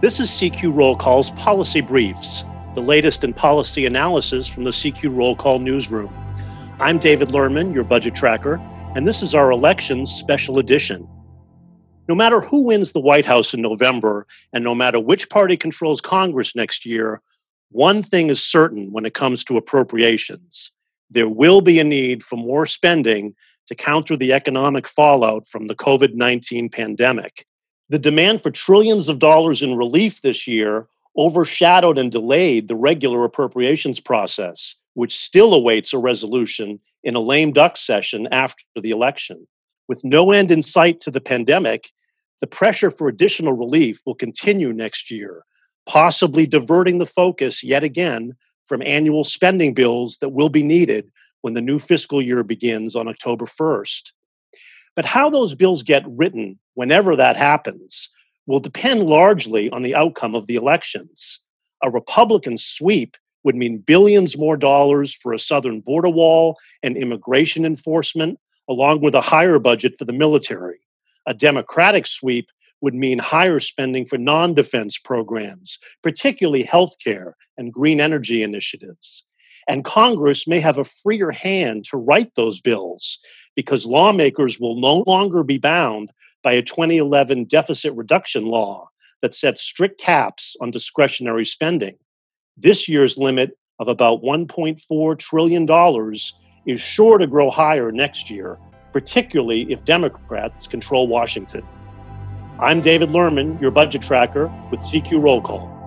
This is CQ Roll Call's Policy Briefs, the latest in policy analysis from the CQ Roll Call newsroom. I'm David Lerman, your budget tracker, and this is our elections special edition. No matter who wins the White House in November, and no matter which party controls Congress next year, one thing is certain when it comes to appropriations there will be a need for more spending to counter the economic fallout from the COVID 19 pandemic. The demand for trillions of dollars in relief this year overshadowed and delayed the regular appropriations process, which still awaits a resolution in a lame duck session after the election. With no end in sight to the pandemic, the pressure for additional relief will continue next year, possibly diverting the focus yet again from annual spending bills that will be needed when the new fiscal year begins on October 1st. But how those bills get written, whenever that happens, will depend largely on the outcome of the elections. A Republican sweep would mean billions more dollars for a southern border wall and immigration enforcement, along with a higher budget for the military. A Democratic sweep would mean higher spending for non defense programs, particularly healthcare and green energy initiatives. And Congress may have a freer hand to write those bills because lawmakers will no longer be bound by a 2011 deficit reduction law that sets strict caps on discretionary spending. This year's limit of about $1.4 trillion is sure to grow higher next year, particularly if Democrats control Washington. I'm David Lerman, your budget tracker with CQ Roll Call.